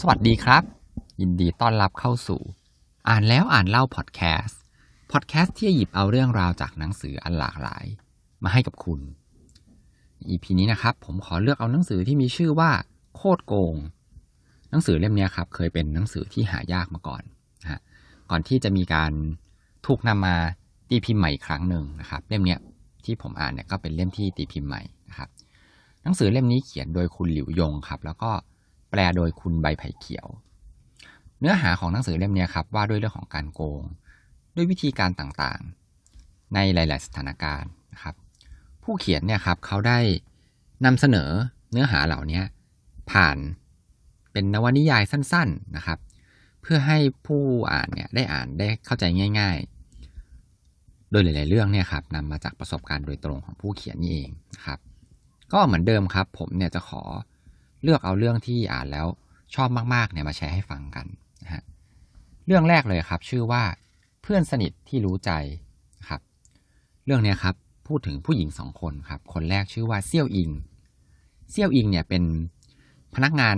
สวัสดีครับ ยินดีต้อนรับเข้าสู่ อ่านแล้วอ่านเล่าพอดแคสต์พอดแคสต์ที่หยิบเอาเรื่องราวจากหนังสืออันหลากหลาย มาให้กับคุณ EP นี้นะครับ ผมขอเลือกเอาหนังสือที่มีชื่อว่า โคตรโกง หนังสือเล่มนี้ครับ เคยเป็นหนังสือที่หายากมาก่อนนะฮะก่อนที่จะมีการถูกนำมาตีพิมพ์ใหม่อีกครั้งหนึ่งนะครับ เล่มนี้ที่ผมอ่านเนี่ยก็เป็นเล่มที่ตีพิมพ์ใหม่นะครับ หนังสือเล่มนี้เขียนโดยคุณหลิวยงครับ แล้วก็ ลโดยคุณใบไผ่เขียว เนื้อหาของหนังสือเล่มนี้ครับว่าด้วยเรื่องของการโกง ด้วยวิธีการต่างๆ ในหลาย ๆ สถานการณ์นะครับ ผู้เขียนเนี่ยครับเขาได้นำเสนอเนื้อหาเหล่านี้ผ่านเป็นนวนิยายสั้น ๆ นะครับ เพื่อให้ผู้อ่านเนี่ยได้อ่านได้เข้าใจง่าย ๆ โดยหลาย ๆ เรื่องเนี่ยครับนำมาจากประสบการณ์โดยตรงของผู้เขียนนี่เองนะครับ ก็เหมือนเดิมครับ ผมเนี่ยจะขอ เลือกเอาเรื่องที่อ่านแล้วชอบมากๆเนี่ยมาแชร์ให้ฟังกันนะฮะเรื่องแรกเลยครับ ชื่อว่าเพื่อนสนิทที่รู้ใจครับ เรื่องเนี้ยครับพูดถึงผู้หญิงสองคนครับ คนแรกชื่อว่าเซี่ยวอิงเซี่ยวอิงเนี่ยเป็นพนักงาน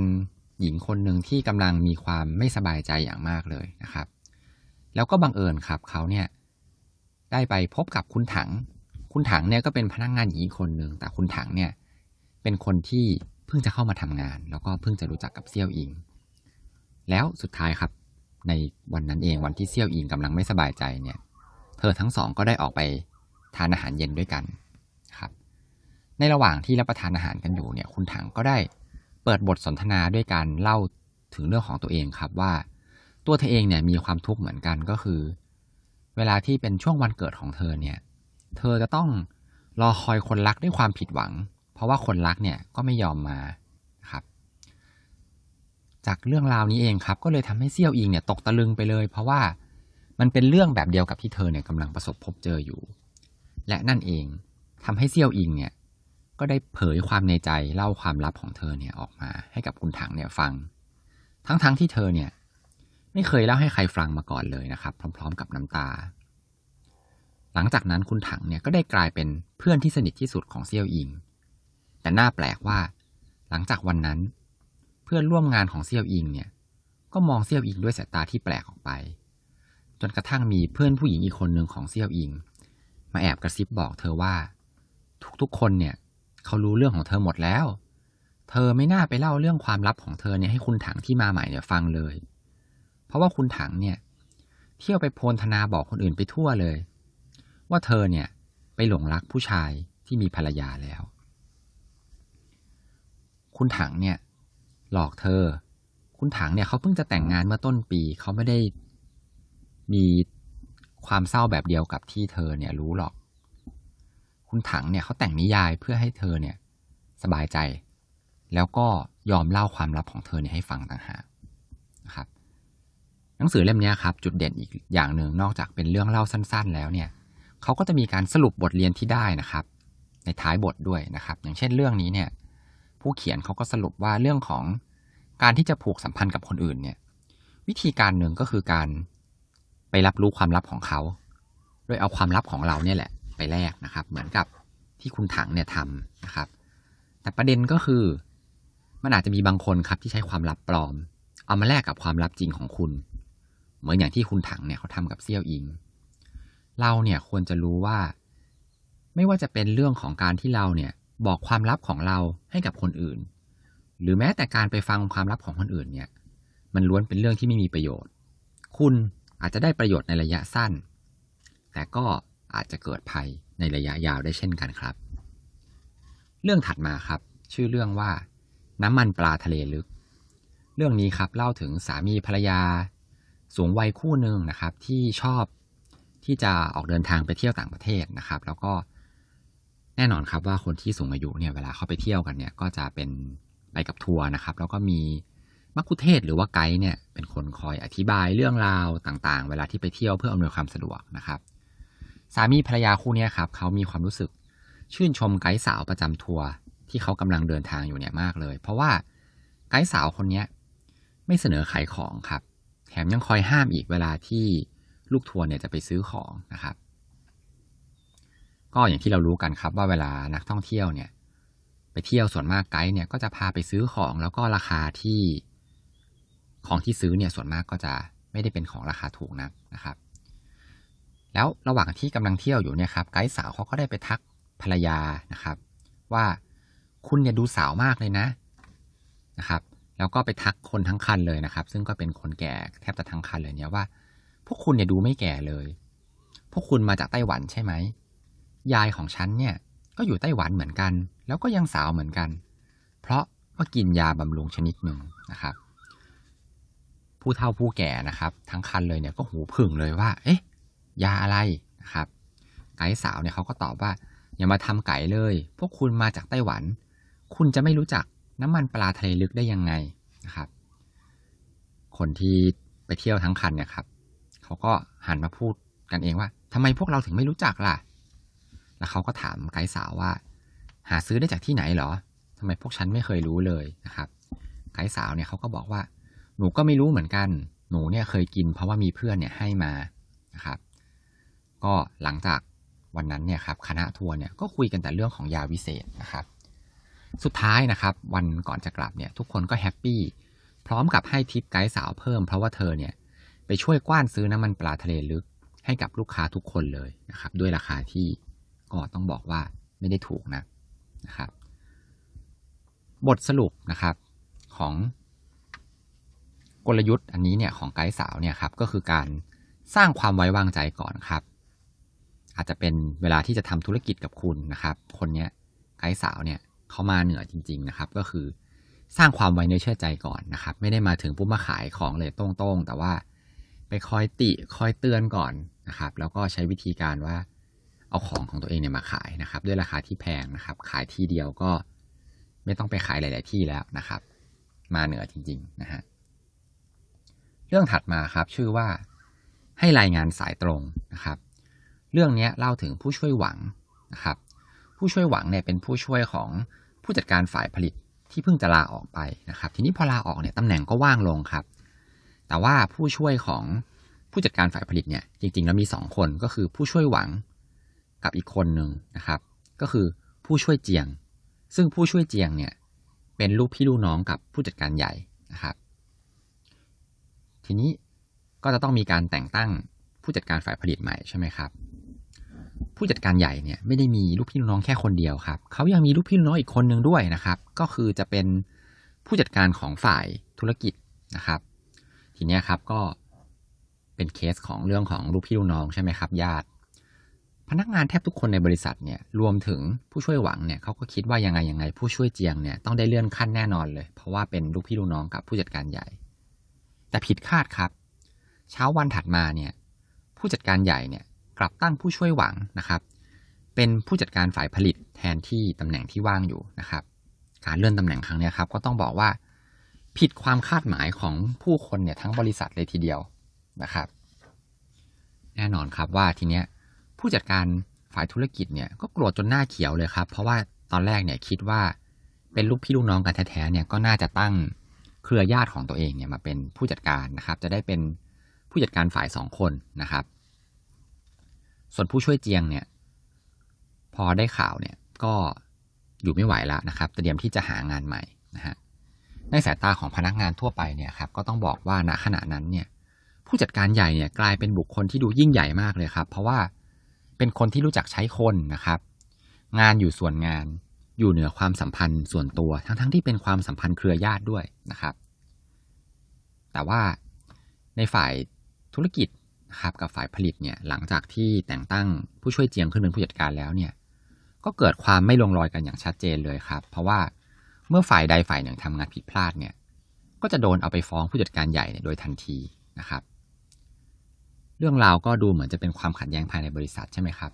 หญิงคนหนึ่งที่กำลังมีความไม่สบายใจอย่างมากเลยนะครับ แล้วก็บังเอิญครับเขาเนี่ยได้ไปพบกับคุณถัง คุณถังเนี่ยก็เป็นพนักงานหญิงคนหนึ่งแต่คุณถังเนี่ยเป็นคนที่ เพิ่งจะเข้ามาทำงาน แล้วก็เพิ่งจะรู้จักกับเซี่ยวอิง แล้วสุดท้ายครับ ในวันนั้นเองวันที่เซี่ยวอิงกำลังไม่สบายใจเนี่ย เธอทั้งสองก็ได้ออกไปทานอาหารเย็นด้วยกันครับ ในระหว่างที่รับประทานอาหารกันอยู่เนี่ย คุณถังก็ได้เปิดบทสนทนาด้วยการเล่าถึงเรื่องของตัวเองครับว่า ตัวเธอเองเนี่ยมีความทุกข์เหมือนกันก็คือ เวลาที่เป็นช่วงวันเกิดของเธอเนี่ย เธอจะต้องรอคอยคนรักด้วยความผิดหวัง เพราะว่าคนรักเนี่ยก็ไม่ยอมมาครับ จากเรื่องราวนี้เองครับ ก็เลยทำให้เซี่ยวอิงเนี่ยตกตะลึงไปเลย เพราะว่ามันเป็นเรื่องแบบเดียวกับที่เธอเนี่ยกำลังประสบพบเจออยู่ และนั่นเองทำให้เซี่ยวอิงเนี่ยก็ได้เผยความในใจเล่าความลับของเธอเนี่ยออกมาให้กับคุณถังเนี่ยฟัง ทั้งๆทที่เธอเนี่ยไม่เคยเล่าให้ใครฟังมาก่อนเลยนะครับ พร้อม ๆ กับน้ำตา หลังจากนั้นคุณถังเนี่ยก็ได้กลายเป็นเพื่อนที่สนิทที่สุดของเซี่ยวอิง แต่น่าแปลกว่า หลังจากวันนั้น เพื่อนร่วมงานของเซี่ยวอิงเนี่ย ก็มองเซี่ยวอิงด้วยสายตาที่แปลกออกไป จนกระทั่งมีเพื่อนผู้หญิงอีกคนหนึ่งของเซี่ยวอิง มาแอบกระซิบบอกเธอว่า ทุกๆคนเนี่ย เขารู้เรื่องของเธอหมดแล้ว เธอไม่น่าไปเล่าเรื่องความลับของเธอเนี่ยให้คุณถังที่มาใหม่เนี่ยฟังเลย เพราะว่าคุณถังเนี่ย เที่ยวไปโพลธนาบอกคนอื่นไปทั่วเลย ว่าเธอเนี่ยไปหลงรักผู้ชายที่มีภรรยาแล้ว คุณถังเนี่ย หลอกเธอ คุณถังเนี่ยเขาเพิ่งจะแต่งงานเมื่อต้นปีเขาไม่ได้มีความเศร้าแบบเดียวกับที่เธอเนี่ยรู้หรอก คุณถังเนี่ยเขาแต่งนิยายเพื่อให้เธอเนี่ย สบายใจ แล้วก็ยอมเล่าความลับของเธอเนี่ยให้ฟังต่างหากนะครับ หนังสือเล่มนี้ครับ จุดเด่นอีกอย่างหนึ่งนอกจากเป็นเรื่องเล่าสั้น ๆ แล้วเนี่ยเขาก็จะมีการสรุปบทเรียนที่ได้นะครับ ในท้ายบทด้วยนะครับ อย่างเช่นเรื่องนี้เนี่ย ผู้เขียนเขาก็สรุปว่าเรื่องของการที่จะผูกสัมพันธ์กับคนอื่นเนี่ย วิธีการหนึ่งก็คือการไปรับรู้ความลับของเขาโดยเอาความลับของเราเนี่ยแหละ ไปแลกนะครับ เหมือนกับที่คุณถังเนี่ยทำนะครับ แต่ประเด็นก็คือมันอาจจะมีบางคนครับที่ใช้ความลับปลอม เอามาแลกกับความลับจริงของคุณ เหมือนอย่างที่คุณถังเนี่ยเขาทำกับเซี่ยวอิง เราเนี่ยควรจะรู้ว่า ไม่ว่าจะเป็นเรื่องของการที่เราเนี่ย บอกความลับของเราให้กับคนอื่น หรือแม้แต่การไปฟังความลับของคนอื่นเนี่ย มันล้วนเป็นเรื่องที่ไม่มีประโยชน์ คุณอาจจะได้ประโยชน์ในระยะสั้น แต่ก็อาจจะเกิดภัยในระยะยาวได้เช่นกันครับ เรื่องถัดมาครับ ชื่อเรื่องว่า น้ำมันปลาทะเลลึก เรื่องนี้ครับเล่าถึงสามีภรรยา สูงวัยคู่หนึ่งนะครับที่ชอบที่จะออกเดินทางไปเที่ยวต่างประเทศนะครับ แล้วก็ แน่นอนครับว่าคนที่สูงอายุเนี่ยเวลาเขาไปเที่ยวกันเนี่ยก็จะเป็นไปกับทัวร์นะครับ แล้วก็มีมักคุเทศหรือว่าไกด์เนี่ยเป็นคนคอยอธิบายเรื่องราวต่างๆ เวลาที่ไปเที่ยวเพื่ออำนวยความสะดวกนะครับ สามีภรรยาคู่นี้ครับเขามีความรู้สึกชื่นชมไกด์สาวประจำทัวร์ที่เขากำลังเดินทางอยู่เนี่ยมากเลย เพราะว่าไกด์สาวคนนี้ไม่เสนอขายของครับ แถมยังคอยห้ามอีกเวลาที่ลูกทัวร์เนี่ยจะไปซื้อของนะครับ ก็อย่างที่เรารู้กันครับว่าเวลานักท่องเที่ยวเนี่ยไปเที่ยวส่วนมากไกด์เนี่ยก็จะพาไปซื้อของแล้วก็ราคาที่ของที่ซื้อเนี่ยส่วนมากก็จะไม่ได้เป็นของราคาถูกนักนะครับ แล้วระหว่างที่กำลังเที่ยวอยู่เนี่ยครับไกด์สาวเขาก็ได้ไปทักภรรยานะครับ ว่าคุณเนี่ยดูสาวมากเลยนะนะครับ แล้วก็ไปทักคนทั้งคันเลยนะครับ ซึ่งก็เป็นคนแก่แทบจะทั้งคันเลยเนี่ยว่า พวกคุณเนี่ยดูไม่แก่เลย พวกคุณมาจากไต้หวันใช่ไหม ยายของฉันเนี่ย ก็อยู่ไต้หวันเหมือนกัน แล้วก็ยังสาวเหมือนกัน เพราะว่ากินยาบำรุงชนิดหนึ่งนะครับ ผู้เฒ่าผู้แก่นะครับ ทั้งคันเลยเนี่ยก็หูผึ่งเลยว่า เอ๊ะ ยาอะไรนะครับ ไก่สาวเนี่ยเขาก็ตอบว่า อย่ามาทำไก่เลย พวกคุณมาจากไต้หวัน คุณจะไม่รู้จักน้ำมันปลาทะเลลึกได้ยังไงนะครับ คนที่ไปเที่ยวทั้งคันเนี่ยครับเขาก็หันมาพูดกันเองว่าทำไมพวกเราถึงไม่รู้จักล่ะ แล้วเขาก็ถามไกด์สาวว่า หาซื้อได้จากที่ไหนเหรอทำไมพวกฉันไม่เคยรู้เลยนะครับ ไกด์สาวเนี่ยเขาก็บอกว่า หนูก็ไม่รู้เหมือนกัน หนูเนี่ยเคยกิน เพราะว่ามีเพื่อนเนี่ยให้มานะครับ ก็หลังจากวันนั้นเนี่ยครับคณะทัวร์เนี่ยก็คุยกันแต่เรื่องของยาวิเศษนะครับ สุดท้ายนะครับ วันก่อนจะกลับเนี่ยทุกคนก็แฮปปี้พร้อมกับให้ทิปไกด์สาวเพิ่มเพราะว่าเธอเนี่ยไปช่วยกว้านซื้อน้ำมันปลาทะเลลึกให้กับลูกค้าทุกคนเลยนะครับ ด้วยราคาที่ ก็ต้องบอกว่าไม่ได้ถูกนะนะครับ บทสรุปนะครับของกลยุทธ์อันนี้เนี่ยของไกด์สาวเนี่ยครับก็คือการสร้างความไว้วางใจก่อนครับ อาจจะเป็นเวลาที่จะทำธุรกิจกับคุณนะครับ คนเนี้ยไกด์สาวเนี่ยเขามาเหนือจริง ๆนะครับ ก็คือสร้างความไว้เนื้อเชื่อใจก่อนนะครับ ไม่ได้มาถึงปุ๊บมาขายของเลยตรงๆ แต่ว่าไปคอยติคอยเตือนก่อนนะครับ แล้วก็ใช้วิธีการว่า เอาของของตัวเองเนี่ยมาขายนะครับ ด้วยราคาที่แพงนะครับ ขายที่เดียวก็ไม่ต้องไปขายหลาย ๆ ที่แล้วนะครับ มาเหนือจริง ๆ นะฮะเรื่องถัดมาครับชื่อว่าให้รายงานสายตรงนะครับ เรื่องนี้เล่าถึงผู้ช่วยหวังนะครับ ผู้ช่วยหวังเนี่ยเป็นผู้ช่วยของผู้จัดการฝ่ายผลิตที่เพิ่งจะลาออกไปนะครับ ทีนี้พอลาออกเนี่ยตำแหน่งก็ว่างลงครับ แต่ว่าผู้ช่วยของผู้จัดการฝ่ายผลิตเนี่ยจริง ๆ แล้วมีสองคนก็คือผู้ช่วยหวัง กับอีกคนหนึ่งนะครับ ก็คือผู้ช่วยเจียง ซึ่งผู้ช่วยเจียงเนี่ยเป็นลูกพี่ลูกน้องกับผู้จัดการใหญ่นะครับ ทีนี้ก็จะต้องมีการแต่งตั้งผู้จัดการฝ่ายผลิตใหม่ใช่ไหมครับ ผู้จัดการใหญ่เนี่ยไม่ได้มีลูกพี่ลูกน้องแค่คนเดียวครับเขายังมีลูกพี่ลูกน้องอีกคนหนึ่งด้วยนะครับ ก็คือจะเป็นผู้จัดการของฝ่ายธุรกิจนะครับ ทีนี้ครับก็เป็นเคสของเรื่องของลูกพี่ลูกน้องใช่ไหมครับ ญาติ พนักงานแทบทุกคนในบริษัทเนี่ยรวมถึงผู้ช่วยหวังเนี่ยเขาก็คิดว่ายังไงยังไง ผู้ช่วยเจียงเนี่ยต้องได้เลื่อนขั้นแน่นอนเลย เพราะว่าเป็นลูกพี่ลูกน้องกับผู้จัดการใหญ่ แต่ผิดคาดครับ เช้าวันถัดมาเนี่ยผู้จัดการใหญ่เนี่ยกลับตั้งผู้ช่วยหวังนะครับ เป็นผู้จัดการฝ่ายผลิตแทนที่ตำแหน่งที่ว่างอยู่นะครับ การเลื่อนตำแหน่งครั้งนี้ครับก็ต้องบอกว่า ผิดความคาดหมายของผู้คนเนี่ยทั้งบริษัทเลยทีเดียวนะครับ แน่นอนครับว่าทีเนี้ย ผู้จัดการฝ่ายธุรกิจเนี่ยก็โกรธจนหน้าเขียวเลยครับ เพราะว่าตอนแรกเนี่ยคิดว่าเป็นลูกพี่ลูกน้องกันแท้ๆเนี่ยก็น่าจะตั้งเครือญาติของตัวเองเนี่ยมาเป็นผู้จัดการนะครับ จะได้เป็นผู้จัดการฝ่ายสองคนนะครับ ส่วนผู้ช่วยเจียงเนี่ย พอได้ข่าวเนี่ยก็อยู่ไม่ไหวแล้วนะครับ เตรียมที่จะหางานใหม่นะฮะในสายตาของพนักงานทั่วไปเนี่ยครับก็ต้องบอกว่าณขณะนั้นเนี่ยผู้จัดการใหญ่เนี่ยกลายเป็นบุคคลที่ดูยิ่งใหญ่มากเลยครับ เพราะว่า เป็นคนที่รู้จักใช้คนนะครับ งานอยู่ส่วนงาน อยู่เหนือความสัมพันธ์ส่วนตัว ทั้งๆทที่เป็นความสัมพันธ์เครือญาติด้วยนะครับ แต่ว่าในฝ่ายธุรกิจนะครับกับฝ่ายผลิตเนี่ยหลังจากที่แต่งตั้งผู้ช่วยเจียงขึ้นเป็นผู้จัดการแล้วเนี่ยก็เกิดความไม่ลงรอยกันอย่างชัดเจนเลยครับ เพราะว่าเมื่อฝ่ายใดฝ่ายหนึ่งทำงานผิดพลาดเนี่ยก็จะโดนเอาไปฟ้องผู้จัดการใหญ่โดยทันทีนะครับ เรื่องราวก็ดูเหมือนจะเป็นความขัดแย้งภายในบริษัทใช่ไหมครับ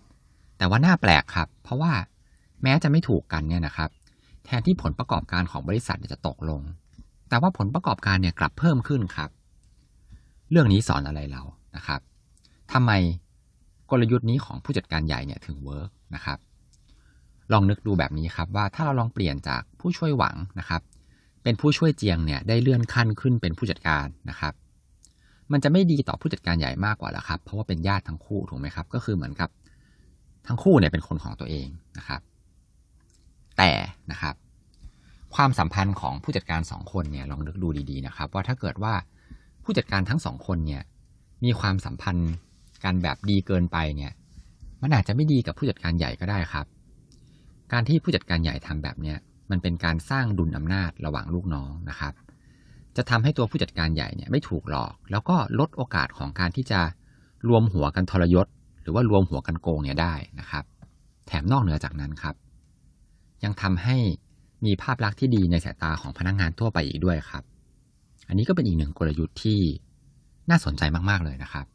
แต่ว่าน่าแปลกครับ เพราะว่าแม้จะไม่ถูกกันเนี่ยนะครับ แทนที่ผลประกอบการของบริษัทจะตกลง แต่ว่าผลประกอบการเนี่ยกลับเพิ่มขึ้นครับ เรื่องนี้สอนอะไรเรานะครับทำไมกลยุทธ์นี้ของผู้จัดการใหญ่เนี่ยถึงเวิร์กนะครับ ลองนึกดูแบบนี้ครับว่าถ้าเราลองเปลี่ยนจากผู้ช่วยหวังนะครับ เป็นผู้ช่วยเจียงเนี่ยได้เลื่อนขั้นขึ้นเป็นผู้จัดการนะครับ มันจะไม่ดีต่อผู้จัดการใหญ่มากกว่าหรอครับ เพราะว่าเป็นญาติทั้งคู่ถูกไหมครับ ก็คือเหมือนกับทั้งคู่เนี่ยเป็นคนของตัวเองนะครับ แต่นะครับ ความสัมพันธ์ของผู้จัดการสองคนเนี่ยลองนึกดูดีๆนะครับ ว่าถ้าเกิดว่าผู้จัดการทั้งสองคนเนี่ย มีความสัมพันธ์กันแบบดีเกินไปเนี่ย มันอาจจะไม่ดีกับผู้จัดการใหญ่ก็ได้ครับ การที่ผู้จัดการใหญ่ทำแบบเนี้ยมันเป็นการสร้างดุลอำนาจระหว่างลูกน้องนะครับ จะทำให้ตัวผู้จัดการใหญ่เนี่ยไม่ถูกหลอก แล้วก็ลดโอกาสของการที่จะรวมหัวกันทรยศ หรือว่ารวมหัวกันโกงเนี่ยได้นะครับ แถมนอกเหนือจากนั้นครับ ยังทำให้มีภาพลักษณ์ที่ดีในสายตาของพนักงงานทั่วไปอีกด้วยครับ อันนี้ก็เป็นอีกหนึ่งกลยุทธ์ที่น่าสนใจมาก ๆ เลยนะครับ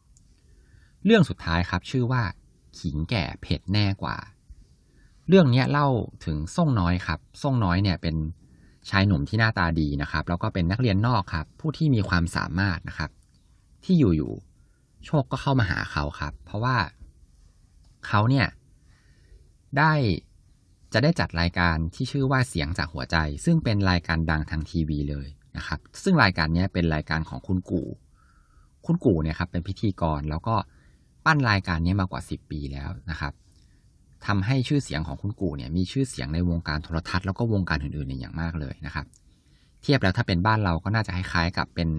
เรื่องสุดท้ายครับชื่อว่า ขิงแก่เผ็ดแน่กว่า เรื่องนี้เล่าถึงส่งน้อยครับส่งน้อยเนี่ยเป็น ชายหนุ่มที่หน้าตาดีนะครับ แล้วก็เป็นนักเรียนนอกครับ ผู้ที่มีความสามารถนะครับ ที่อยู่ๆโชคก็เข้ามาหาเขาครับ เพราะว่าเขาเนี่ย ได้จะได้จัดรายการที่ชื่อว่าเสียงจากหัวใจ ซึ่งเป็นรายการดังทางทีวีเลยนะครับ ซึ่งรายการนี้เป็นรายการของคุณกู่ คุณกู่เนี่ยครับเป็นพิธีกรแล้วก็ปั้นรายการนี้มากว่า 10 ปีแล้วนะครับ ทำให้ชื่อเสียงของคุณกู่เนี่ยมีชื่อเสียงในวงการโทรทัศน์แล้วก็วงการอื่นๆอย่างมากเลยนะครับ เทียบแล้วถ้าเป็นบ้านเราก็น่าจะคล้ายๆกับเป็น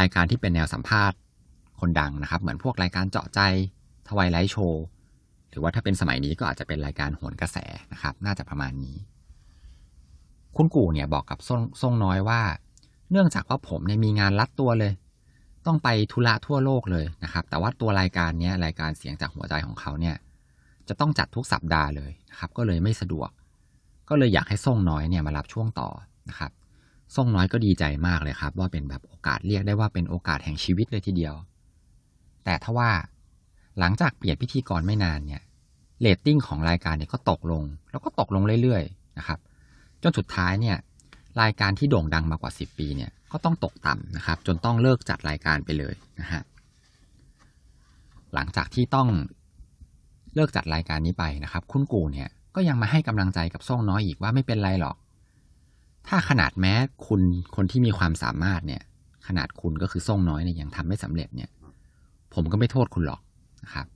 รายการที่เป็นแนวสัมภาษณ์คนดังนะครับ เหมือนพวกรายการเจาะใจทวายไลท์โชว์หรือว่าถ้าเป็นสมัยนี้ก็อาจจะเป็นรายการโหนกระแสนะครับ น่าจะประมาณนี้ คุณกู่เนี่ยบอกกับทรงน้อยว่า เนื่องจากว่าผมเนี่ยมีงานรัดตัวเลย ต้องไปธุระทั่วโลกเลยนะครับ แต่ว่าตัวรายการนี้รายการเสียงจากหัวใจของเขาเนี่ย จะต้องจัดทุกสัปดาห์เลยนะครับก็เลยไม่สะดวก ก็เลยอยากให้ส่งน้อยเนี่ยมารับช่วงต่อนะครับส่งน้อยก็ดีใจมากเลยครับ ว่าเป็นแบบโอกาสเรียกได้ว่าเป็นโอกาสแห่งชีวิตเลยทีเดียว แต่ถ้าว่าหลังจากเปลี่ยนพิธีกรไม่นานเนี่ยเรตติ้งของรายการเนี่ยก็ตกลง แล้วก็ตกลงเรื่อยๆนะครับ จนสุดท้ายเนี่ยรายการที่โด่งดังมากว่า 10 ปีเนี่ยก็ต้องตกต่ำนะครับ จนต้องเลิกจัดรายการไปเลยนะฮะหลังจากที่ต้อง เลิกจัดรายการนี้ไปนะครับ คุณกูเนี่ยก็ยังมาให้กำลังใจกับส่องน้อยอีกว่าไม่เป็นไรหรอก ถ้าขนาดแม้คุณคนที่มีความสามารถเนี่ย ขนาดคุณก็คือส่องน้อยเนี่ยยังทำไม่สำเร็จเนี่ย ผมก็ไม่โทษคุณหรอกนะครับ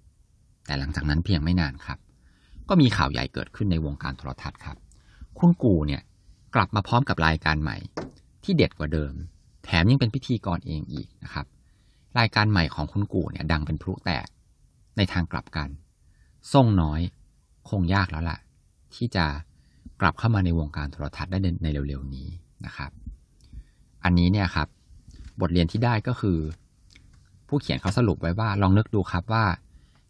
แต่หลังจากนั้นเพียงไม่นานครับ ก็มีข่าวใหญ่เกิดขึ้นในวงการโทรทัศน์ครับ คุณกูเนี่ยกลับมาพร้อมกับรายการใหม่ ที่เด็ดกว่าเดิม แถมยังเป็นพิธีกรเองอีกนะครับ รายการใหม่ของคุณกูเนี่ยดังเป็นพลุแตกในทางกลับกัน ส่งน้อย คงยากแล้วล่ะ ที่จะกลับเข้ามาในวงการโทรทัศน์ได้ในเร็วๆนี้นะครับ อันนี้เนี่ยครับ บทเรียนที่ได้ก็คือ ผู้เขียนเขาสรุปไว้ว่าลองนึกดูครับว่า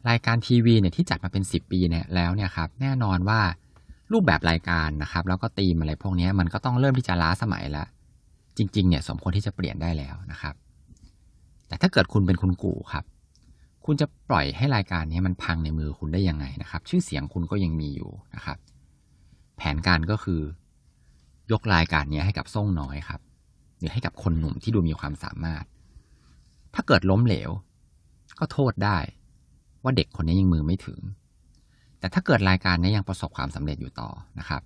รายการทีวีเนี่ยที่จัดมาเป็น 10 ปีเนี่ยแล้วเนี่ยครับ แน่นอนว่ารูปแบบรายการนะครับ แล้วก็ตีมอะไรพวกนี้มันก็ต้องเริ่มที่จะล้าสมัยแล้ว จริง ๆ เนี่ยสมควรที่จะเปลี่ยนได้แล้วนะครับ แต่ถ้าเกิดคุณเป็นคุณกู่ครับ คุณจะปล่อยให้รายการนี้มันพังในมือคุณได้ยังไงนะครับ ชื่อเสียงคุณก็ยังมีอยู่นะครับ แผนการก็คือยกรายการนี้ให้กับส่งน้อยครับ หรือให้กับคนหนุ่มที่ดูมีความสามารถ ถ้าเกิดล้มเหลว ก็โทษได้ ว่าเด็กคนนี้ยังมือไม่ถึง แต่ถ้าเกิดรายการนี้ยังประสบความสำเร็จอยู่ต่อนะครับ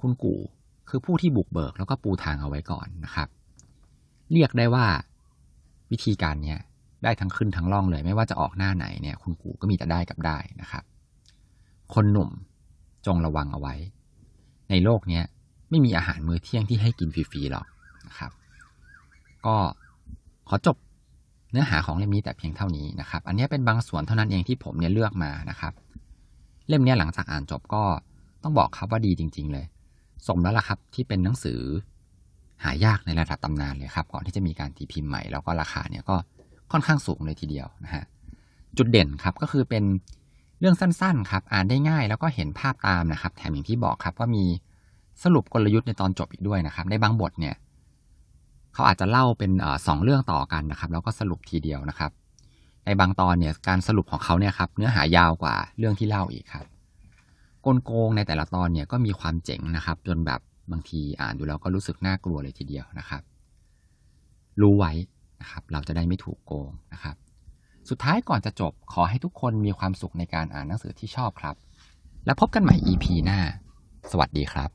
คุณกู่คือผู้ที่บุกเบิกแล้วก็ปูทางเอาไว้ก่อนนะครับ เรียกได้ว่า วิธีการเนี้ย ได้ทั้งขึ้นทั้งล่องเลย ไม่ว่าจะออกหน้าไหนเนี่ยคุณกูก็มีแต่ได้กับได้นะครับ คนหนุ่มจงระวังเอาไว้ ในโลกเนี้ยไม่มีอาหารมื้อเที่ยงที่ให้กินฟรีๆหรอกนะครับ ก็ขอจบเนื้อหาของเล่มนี้แต่เพียงเท่านี้นะครับ อันนี้เป็นบางส่วนเท่านั้นเองที่ผมเนี่ยเลือกมานะครับ เล่มนี้หลังจากอ่านจบก็ต้องบอกครับว่าดีจริง ๆ เลย สมแล้วล่ะครับที่เป็นหนังสือหายากในระดับตำนานเลยครับ ก่อนที่จะมีการตีพิมพ์ใหม่แล้วก็ราคาเนี่ยก็ ค่อนข้างสูงเลยทีเดียวนะฮะจุดเด่นครับก็คือเป็นเรื่องสั้นๆครับ อ่านได้ง่ายแล้วก็เห็นภาพตามนะครับ แถมอย่างที่บอกครับว่ามีสรุปกลยุทธ์ในตอนจบอีกด้วยนะครับ ในบางบทเนี่ยเขาอาจจะเล่าเป็นอสองเรื่องต่อกันนะครับ แล้วก็สรุปทีเดียวนะครับ ในบางตอนเนี่ยการสรุปของเขาเนี่ยครับเนื้อหายาวกว่าเรื่องที่เล่าอีกครับกลโกงในแต่ละตอนเนี่ยก็มีความเจ๋งนะครับ จนแบบบางทีอ่านดูแล้วก็รู้สึกน่ากลัวเลยทีเดียวนะครับ รู้ไว้ นะครับเราจะได้ไม่ถูกโกงนะครับ สุดท้ายก่อนจะจบขอให้ทุกคนมีความสุขในการอ่านหนังสือที่ชอบครับ แล้วพบกันใหม่ EP หน้า สวัสดีครับ